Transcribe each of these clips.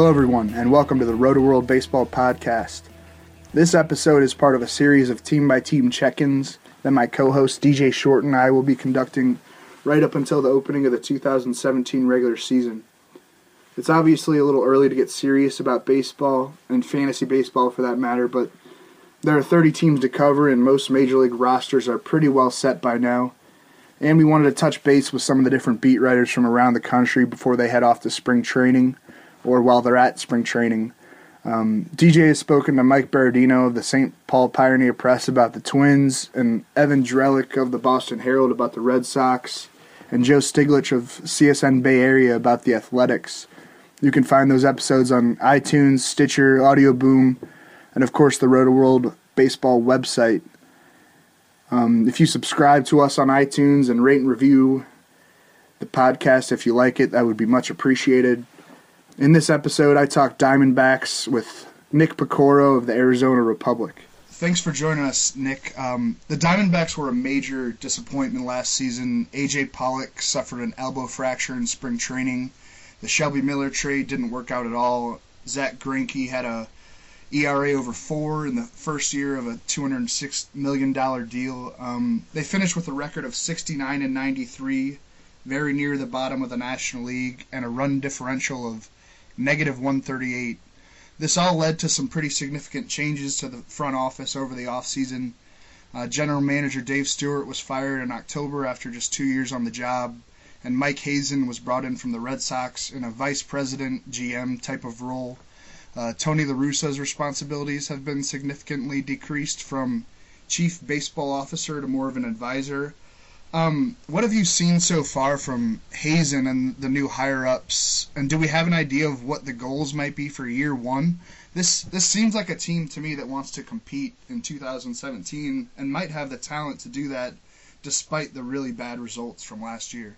Hello, everyone, and welcome to the Rotoworld Baseball Podcast. This episode is part of a series of team by team check ins that my co host DJ Short and I will be conducting right up until the opening of the 2017 regular season. It's obviously a little early to get serious about baseball and fantasy baseball for that matter, but there are 30 teams to cover, and most major league rosters are pretty well set by now. And we wanted to touch base with some of the different beat writers from around the country before they head off to spring training or while they're at spring training. Um, DJ has spoken to Mike Berardino of the St. Paul Pioneer Press about the Twins, and Evan Drellich of the Boston Herald about the Red Sox, and Joe Stiglich of CSN Bay Area about the Athletics. You can find those episodes on iTunes, Stitcher, Audio Boom, and of course the Rotoworld Baseball website. Um, if you subscribe to us on iTunes and rate and review the podcast if you like it, that would be much appreciated. In this episode, I talk Diamondbacks with Nick Piecoro of the Arizona Republic. Thanks for joining us, Nick. Um, the Diamondbacks were a major disappointment last season. AJ Pollock suffered an elbow fracture in spring training. The Shelby Miller trade didn't work out at all. Zack Greinke had a ERA over four in the first year of a $206 million deal. Um, they finished with a record of 69 and 93, very near the bottom of the National League, and a run differential of 138. This all led to some pretty significant changes to the front office over the offseason. Uh, General Manager Dave Stewart was fired in October after just two years on the job, and Mike Hazen was brought in from the Red Sox in a vice president, GM type of role. Uh, Tony La Russa's responsibilities have been significantly decreased from chief baseball officer to more of an advisor. Um, what have you seen so far from Hazen and the new higher ups? And do we have an idea of what the goals might be for year one? This this seems like a team to me that wants to compete in 2017 and might have the talent to do that, despite the really bad results from last year.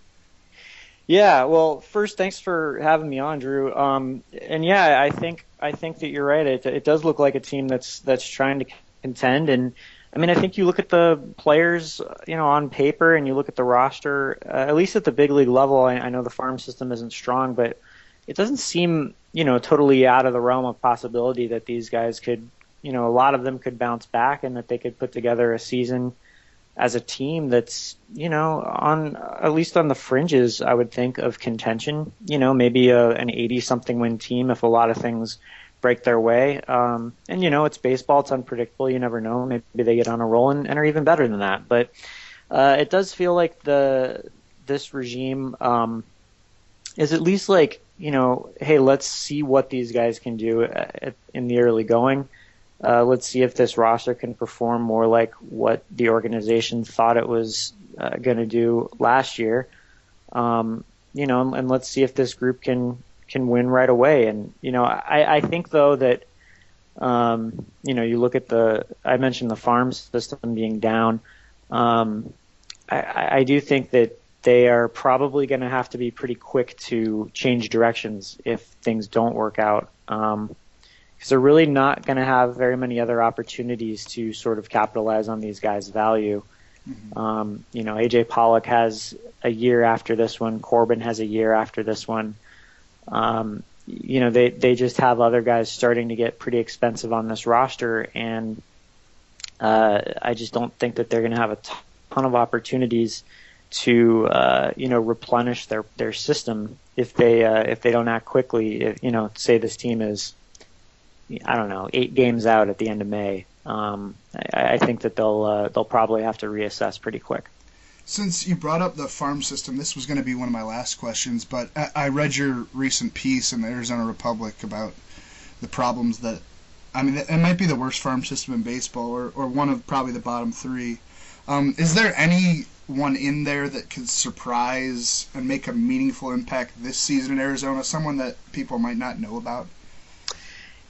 Yeah, well, first, thanks for having me on, Drew. Um, and yeah, I think I think that you're right. It, it does look like a team that's that's trying to contend and I mean, I think you look at the players, you know, on paper, and you look at the roster. Uh, at least at the big league level, I, I know the farm system isn't strong, but it doesn't seem, you know, totally out of the realm of possibility that these guys could, you know, a lot of them could bounce back and that they could put together a season as a team that's, you know, on at least on the fringes, I would think, of contention. You know, maybe a, an 80 something win team if a lot of things break their way. Um, and you know, it's baseball; it's unpredictable. You never know. Maybe they get on a roll and, and are even better than that. But uh, it does feel like the this regime um, is at least like you know, hey, let's see what these guys can do at, in the early going. Uh, let's see if this roster can perform more like what the organization thought it was uh, going to do last year. Um, you know, and, and let's see if this group can can win right away. And you know, I, I think though that um, you know you look at the I mentioned the farm system being down. Um, I, I do think that they are probably going to have to be pretty quick to change directions if things don't work out. Um, because they're really not going to have very many other opportunities to sort of capitalize on these guys' value. Mm-hmm. Um, you know, AJ Pollock has a year after this one. Corbin has a year after this one. Um, you know, they they just have other guys starting to get pretty expensive on this roster, and uh, I just don't think that they're going to have a ton of opportunities to uh, you know replenish their their system if they uh, if they don't act quickly. If, you know, say this team is I don't know eight games out at the end of May. Um, I, I think that they'll uh, they'll probably have to reassess pretty quick. Since you brought up the farm system, this was going to be one of my last questions, but I, read your recent piece in the Arizona Republic about the problems that I mean, it might be the worst farm system in baseball, or, or one of probably the bottom three. Um, is there any one in there that could surprise and make a meaningful impact this season in Arizona? Someone that people might not know about?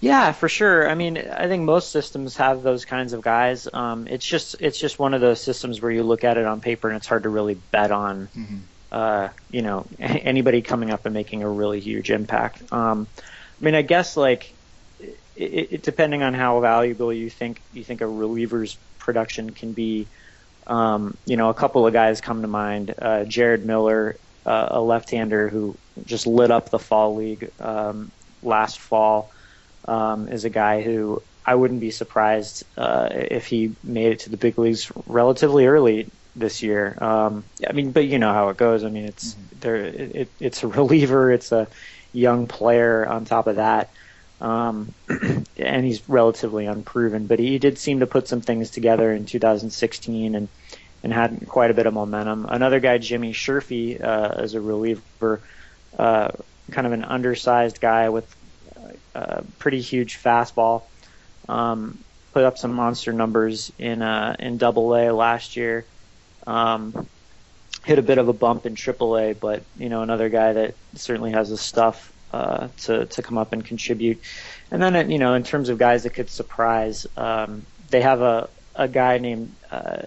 Yeah, for sure. I mean, I think most systems have those kinds of guys. Um, it's just it's just one of those systems where you look at it on paper and it's hard to really bet on. Mm-hmm. Uh, you know, anybody coming up and making a really huge impact. Um, I mean, I guess like it, it, depending on how valuable you think you think a reliever's production can be. Um, you know, a couple of guys come to mind. Uh, Jared Miller, uh, a left-hander who just lit up the fall league um, last fall um, is a guy who I wouldn't be surprised uh, if he made it to the big leagues relatively early this year. Um, I mean, but you know how it goes. I mean, it's mm-hmm. there. It, it's a reliever. It's a young player. On top of that, um, and he's relatively unproven. But he did seem to put some things together in 2016 and and had quite a bit of momentum. Another guy, Jimmy Sherfy, uh, as a reliever, uh, kind of an undersized guy with a pretty huge fastball. Um, put up some monster numbers in uh, in Double A last year. Um, hit a bit of a bump in Triple A, but you know another guy that certainly has the stuff uh, to to come up and contribute. And then you know in terms of guys that could surprise, um, they have a a guy named uh,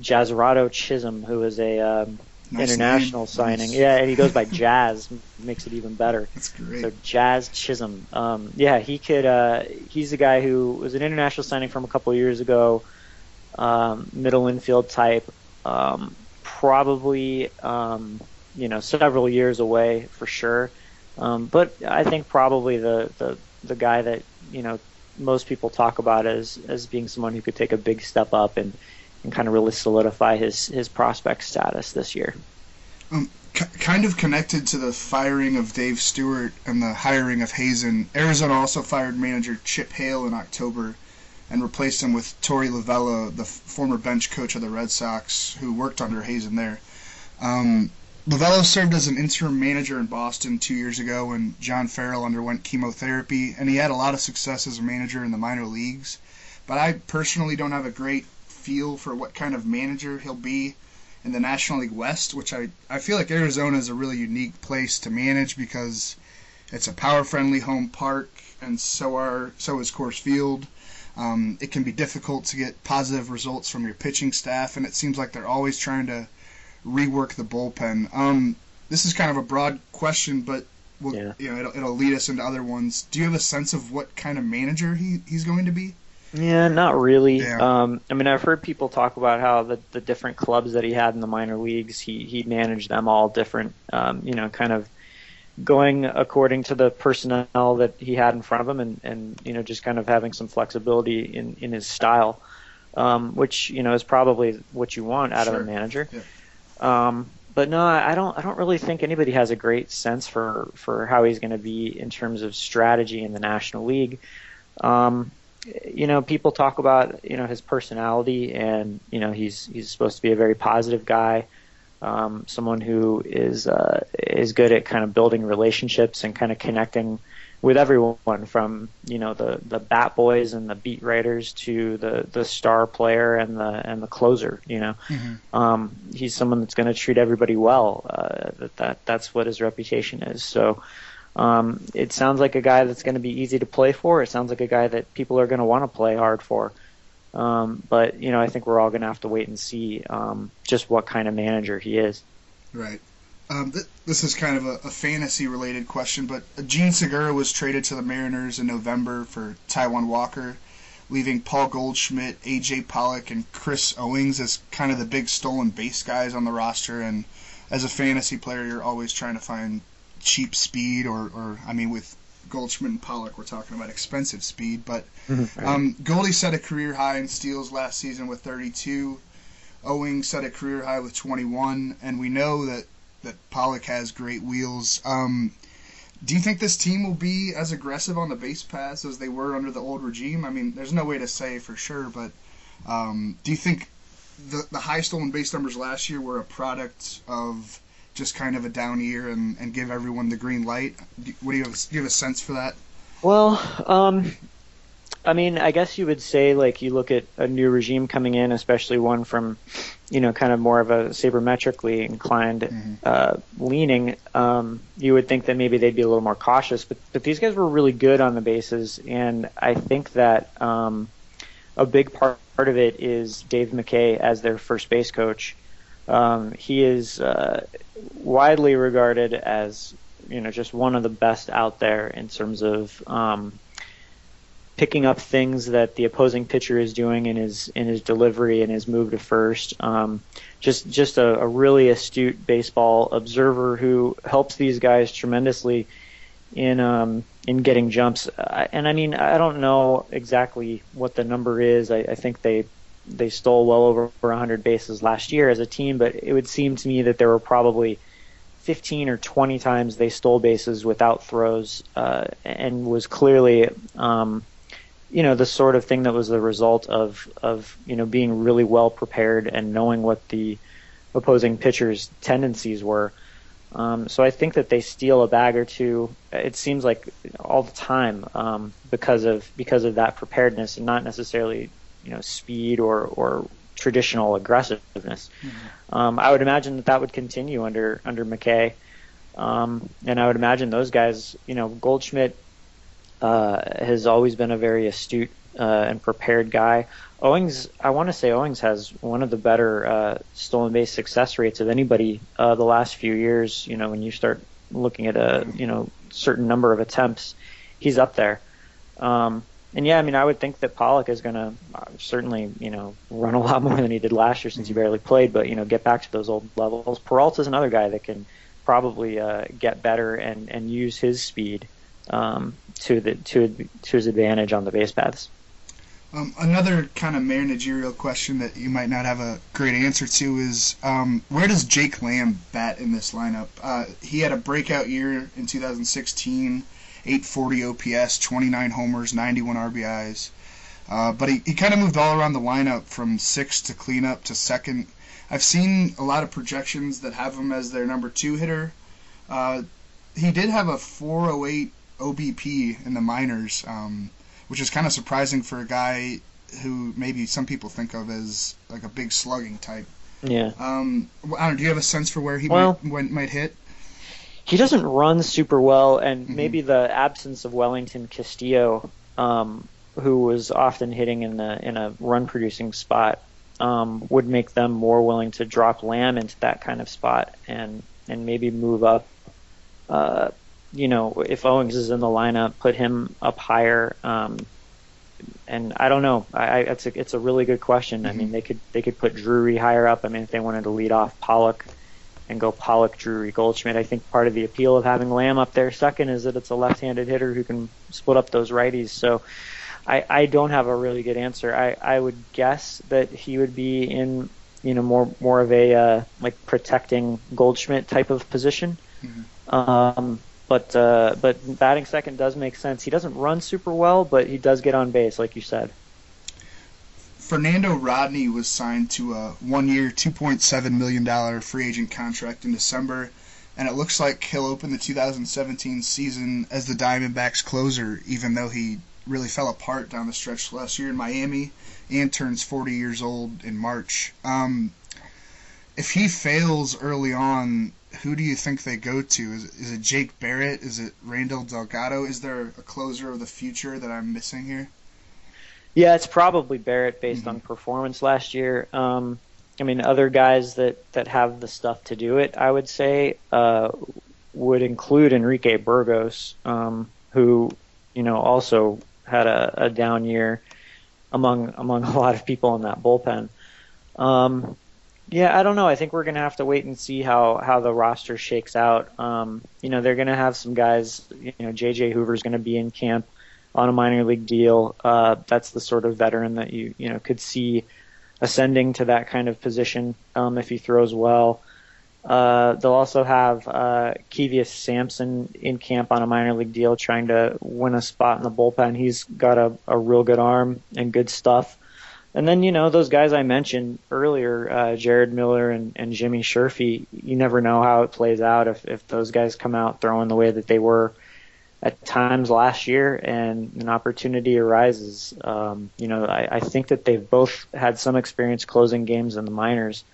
Jasrado Chisholm who is a um, Nice international name. signing. Nice. Yeah, and he goes by Jazz, makes it even better. That's great. So Jazz Chisholm. Um, yeah, he could. Uh, he's a guy who was an international signing from a couple years ago. Um, middle infield type. Um, probably, um, you know, several years away for sure. Um, but I think probably the, the the guy that you know most people talk about as as being someone who could take a big step up and and kind of really solidify his his prospect status this year. Um, c- kind of connected to the firing of Dave Stewart and the hiring of Hazen, Arizona also fired manager Chip Hale in October and replaced him with Torey Lovullo, the former bench coach of the Red Sox, who worked under Hazen there. Um, Lovullo served as an interim manager in Boston two years ago when John Farrell underwent chemotherapy, and he had a lot of success as a manager in the minor leagues. But I personally don't have a great feel for what kind of manager he'll be in the National League West, which I, I feel like Arizona is a really unique place to manage because it's a power friendly home park and so are so is Coors Field. Um, it can be difficult to get positive results from your pitching staff, and it seems like they're always trying to rework the bullpen. Um, this is kind of a broad question, but we'll, yeah. you know, it'll, it'll lead us into other ones. Do you have a sense of what kind of manager he, he's going to be? Yeah, not really. Yeah. Um, I mean, I've heard people talk about how the, the different clubs that he had in the minor leagues, he, he managed them all different, um, you know, kind of going according to the personnel that he had in front of him and, and you know, just kind of having some flexibility in, in his style, um, which, you know, is probably what you want out sure. of a manager. Yeah. Um, but no, I don't. I don't really think anybody has a great sense for for how he's going to be in terms of strategy in the National League. Um, you know, people talk about you know his personality, and you know he's he's supposed to be a very positive guy, um, someone who is uh, is good at kind of building relationships and kind of connecting with everyone from you know the the bat boys and the beat writers to the the star player and the and the closer. You know, mm-hmm. um, he's someone that's going to treat everybody well. Uh, that that that's what his reputation is. So. Um, it sounds like a guy that's going to be easy to play for. It sounds like a guy that people are going to want to play hard for. Um, but you know, I think we're all going to have to wait and see um, just what kind of manager he is. Right. Um, th- this is kind of a, a fantasy-related question, but Jean Segura was traded to the Mariners in November for Taijuan Walker, leaving Paul Goldschmidt, A.J. Pollock, and Chris Owings as kind of the big stolen base guys on the roster. And as a fantasy player, you're always trying to find cheap speed or, or I mean with Goldschmidt and Pollock, we're talking about expensive speed. But Mm-hmm. um, Goldie set a career high in steals last season with 32. Owing set a career high with 21, and we know that that Pollock has great wheels. Um, do you think this team will be as aggressive on the base paths as they were under the old regime? I mean, there's no way to say for sure, but um, do you think the the high stolen base numbers last year were a product of just kind of a down year and, and give everyone the green light? Do- What do you have, do you have a sense for that? Well, um, I mean, I guess you would say like you look at a new regime coming in, especially one from, you know, kind of more of a sabermetrically inclined uh, leaning. Um, you would think that maybe they'd be a little more cautious, but but these guys were really good on the bases, and I think that um, a big part part of it is Dave McKay as their first base coach. Um, he is uh, widely regarded as you know just one of the best out there in terms of um, picking up things that the opposing pitcher is doing in his in his delivery and his move to first. Um, just just a, a really astute baseball observer who helps these guys tremendously in um, in getting jumps. And I mean I don't know exactly what the number is. I, I think they they stole well over 100 bases last year as a team, but it would seem to me that there were probably 15 or 20 times they stole bases without throws, uh, and was clearly, um, you know, the sort of thing that was the result of of you know being really well prepared and knowing what the opposing pitcher's tendencies were. Um, so I think that they steal a bag or two. It seems like all the time um, because of because of that preparedness and not necessarily you know speed or or traditional aggressiveness. Um, I would imagine that that would continue under under McKay, um, and I would imagine those guys. You know, Goldschmidt uh, has always been a very astute uh, and prepared guy. Owings, I want to say Owings has one of the better uh, stolen base success rates of anybody uh, the last few years. You know, when you start looking at a you know certain number of attempts, he's up there. Um, and yeah, I mean, I would think that Pollock is going to certainly, you know, run a lot more than he did last year since he barely played, but you know, get back to those old levels. Peralta's another guy that can probably uh, get better and and use his speed um, to the to to his advantage on the base paths. Um, another kind of managerial question that you might not have a great answer to is um, where does Jake Lamb bat in this lineup? Uh, he had a breakout year in 2016, 840 OPS, 29 homers, 91 RBIs. Uh, but he, he kind of moved all around the lineup from sixth to cleanup to second. I've seen a lot of projections that have him as their number two hitter. Uh, he did have a 408 OBP in the minors. Um, which is kind of surprising for a guy who maybe some people think of as like a big slugging type. Yeah. Um, I don't. know, Do you have a sense for where he Well- might might hit? He doesn't run super well, and Mhm. maybe the absence of Wellington Castillo, um, who was often hitting in the in a run producing spot, um, would make them more willing to drop Lamb into that kind of spot and and maybe move up. Uh, you know, if Owings is in the lineup, put him up higher. Um, and I don't know. I, I it's a it's a really good question. I mean, they could they could put Drury higher up. I mean, if they wanted to lead off Pollock and go Pollock, Drury, Goldschmidt. I think part of the appeal of having Lamb up there second is that it's a left-handed hitter who can split up those righties. So I, I don't have a really good answer. I, I would guess that he would be in you know more more of a uh, like protecting Goldschmidt type of position. Um, but uh, but batting second does make sense. He doesn't run super well, but he does get on base, like you said. Fernando Rodney was signed to a one-year, $2.7 million free agent contract in December, and it looks like he'll open the 2017 season as the Diamondbacks closer, even though he really fell apart down the stretch last year in Miami and turns 40 years old in March. Um, if he fails early on, who do you think they go to? Is, is it Jake Barrett? Is it Randall Delgado? Is there a closer of the future that I'm missing here? Yeah, it's probably Barrett based on performance last year. Um, I mean, other guys that, that have the stuff to do it, I would say, uh, would include Enrique Burgos, um, who, you know, also had a, a down year among among a lot of people in that bullpen. Um, Yeah, I don't know. I think we're going to have to wait and see how, how the roster shakes out. Um, you know, they're going to have some guys. You know, JJ Hoover's going to be in camp on a minor league deal. Uh, that's the sort of veteran that you you know could see ascending to that kind of position um, if he throws well. Uh, they'll also have uh, Sampson in camp on a minor league deal, trying to win a spot in the bullpen. He's got a, a real good arm and good stuff. And then, you know, those guys I mentioned earlier, uh, Jared Miller and, and Jimmy Sherfy, you never know how it plays out if, if those guys come out throwing the way that they were at times last year and an opportunity arises. Um, you know, I, I think that they've both had some experience closing games in the minors.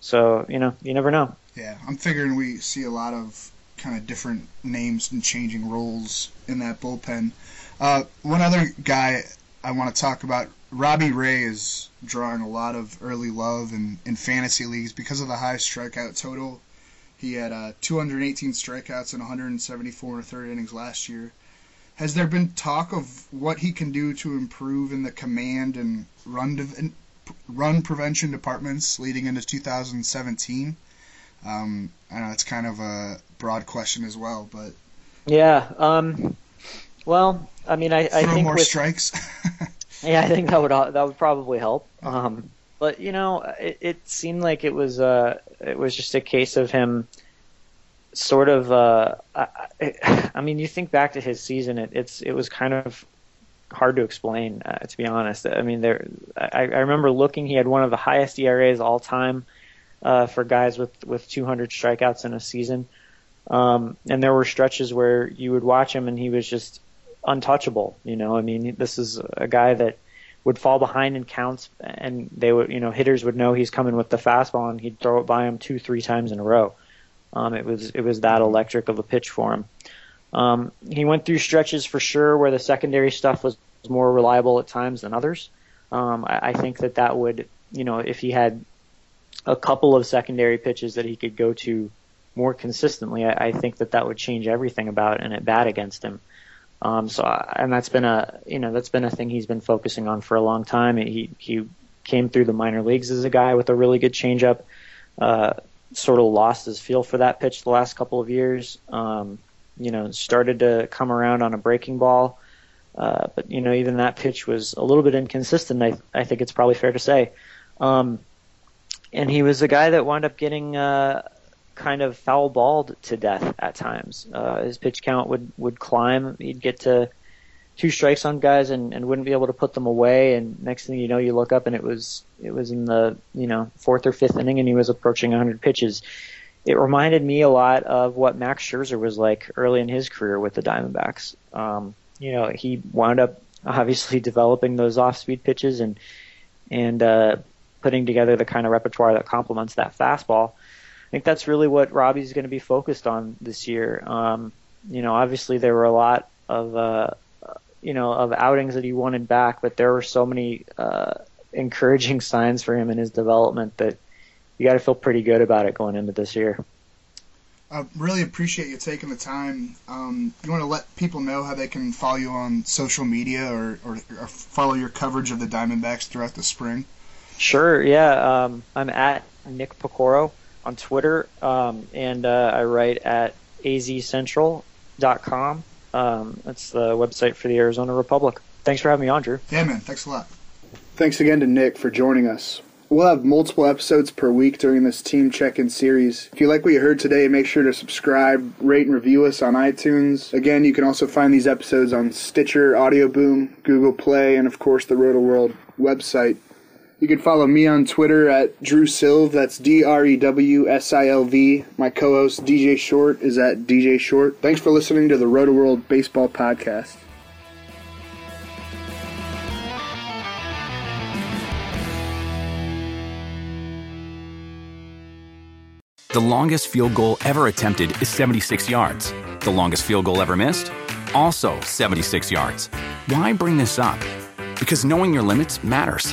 So, you know, you never know. Yeah, I'm figuring we see a lot of kind of different names and changing roles in that bullpen. Uh, one other guy I want to talk about Robbie Ray is drawing a lot of early love in, in fantasy leagues because of the high strikeout total. He had uh, 218 strikeouts and 174 in the third innings last year. Has there been talk of what he can do to improve in the command and run de- run prevention departments leading into 2017? Um, I know it's kind of a broad question as well, but yeah. Um, well, I mean, I, I think more with, strikes. Yeah, I think that would that would probably help. Um, but you know, it, it seemed like it was uh, it was just a case of him sort of. Uh, I, I mean, you think back to his season, it, it's it was kind of hard to explain, uh, to be honest. I mean, there I, I remember looking; he had one of the highest ERAs all time uh, for guys with with 200 strikeouts in a season. Um, and there were stretches where you would watch him, and he was just untouchable. You know, I mean, this is a guy that would fall behind in counts, and they would, you know, hitters would know he's coming with the fastball, and he'd throw it by him two, three times in a row. Um, it was it was that electric of a pitch for him. Um, he went through stretches for sure where the secondary stuff was more reliable at times than others. Um, I, I think that that would, you know, if he had a couple of secondary pitches that he could go to more consistently, I, I think that that would change everything about and at bat against him. Um, so, and that's been a, you know, that's been a thing he's been focusing on for a long time. He, he came through the minor leagues as a guy with a really good changeup, uh, sort of lost his feel for that pitch the last couple of years. Um, you know, started to come around on a breaking ball. Uh, but you know, even that pitch was a little bit inconsistent. I, I think it's probably fair to say. Um, and he was a guy that wound up getting, uh, kind of foul balled to death at times. Uh, his pitch count would, would climb. He'd get to two strikes on guys and, and wouldn't be able to put them away. And next thing you know, you look up and it was it was in the you know fourth or fifth inning, and he was approaching 100 pitches. It reminded me a lot of what Max Scherzer was like early in his career with the Diamondbacks. Um, you know, he wound up obviously developing those off-speed pitches and and uh, putting together the kind of repertoire that complements that fastball. I think that's really what Robbie's going to be focused on this year. Um, you know, obviously there were a lot of uh, you know of outings that he wanted back, but there were so many uh, encouraging signs for him in his development that you got to feel pretty good about it going into this year. I really appreciate you taking the time. Um, you want to let people know how they can follow you on social media or, or, or follow your coverage of the Diamondbacks throughout the spring? Sure, yeah. Um, I'm at Nick Piecoro on Twitter, um, and uh, I write at azcentral.com. Um, that's the website for the Arizona Republic. Thanks for having me on, Drew. Yeah, man. Thanks a lot. Thanks again to Nick for joining us. We'll have multiple episodes per week during this team check-in series. If you like what you heard today, make sure to subscribe, rate, and review us on iTunes. Again, you can also find these episodes on Stitcher, Audio Boom, Google Play, and of course the Rotoworld website. You can follow me on Twitter at Drew Silv. That's D R E W S I L V. My co host DJ Short is at DJ Short. Thanks for listening to the Rotoworld Baseball Podcast. The longest field goal ever attempted is 76 yards. The longest field goal ever missed? Also 76 yards. Why bring this up? Because knowing your limits matters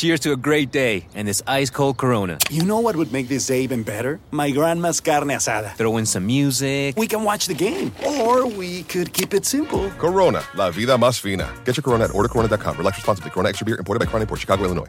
Cheers to a great day and this ice cold Corona. You know what would make this day even better? My grandma's carne asada. Throw in some music. We can watch the game. Or we could keep it simple. Corona, la vida más fina. Get your Corona at ordercorona.com. Relax responsibly. Corona Extra Beer, imported by Crown Port Chicago, Illinois.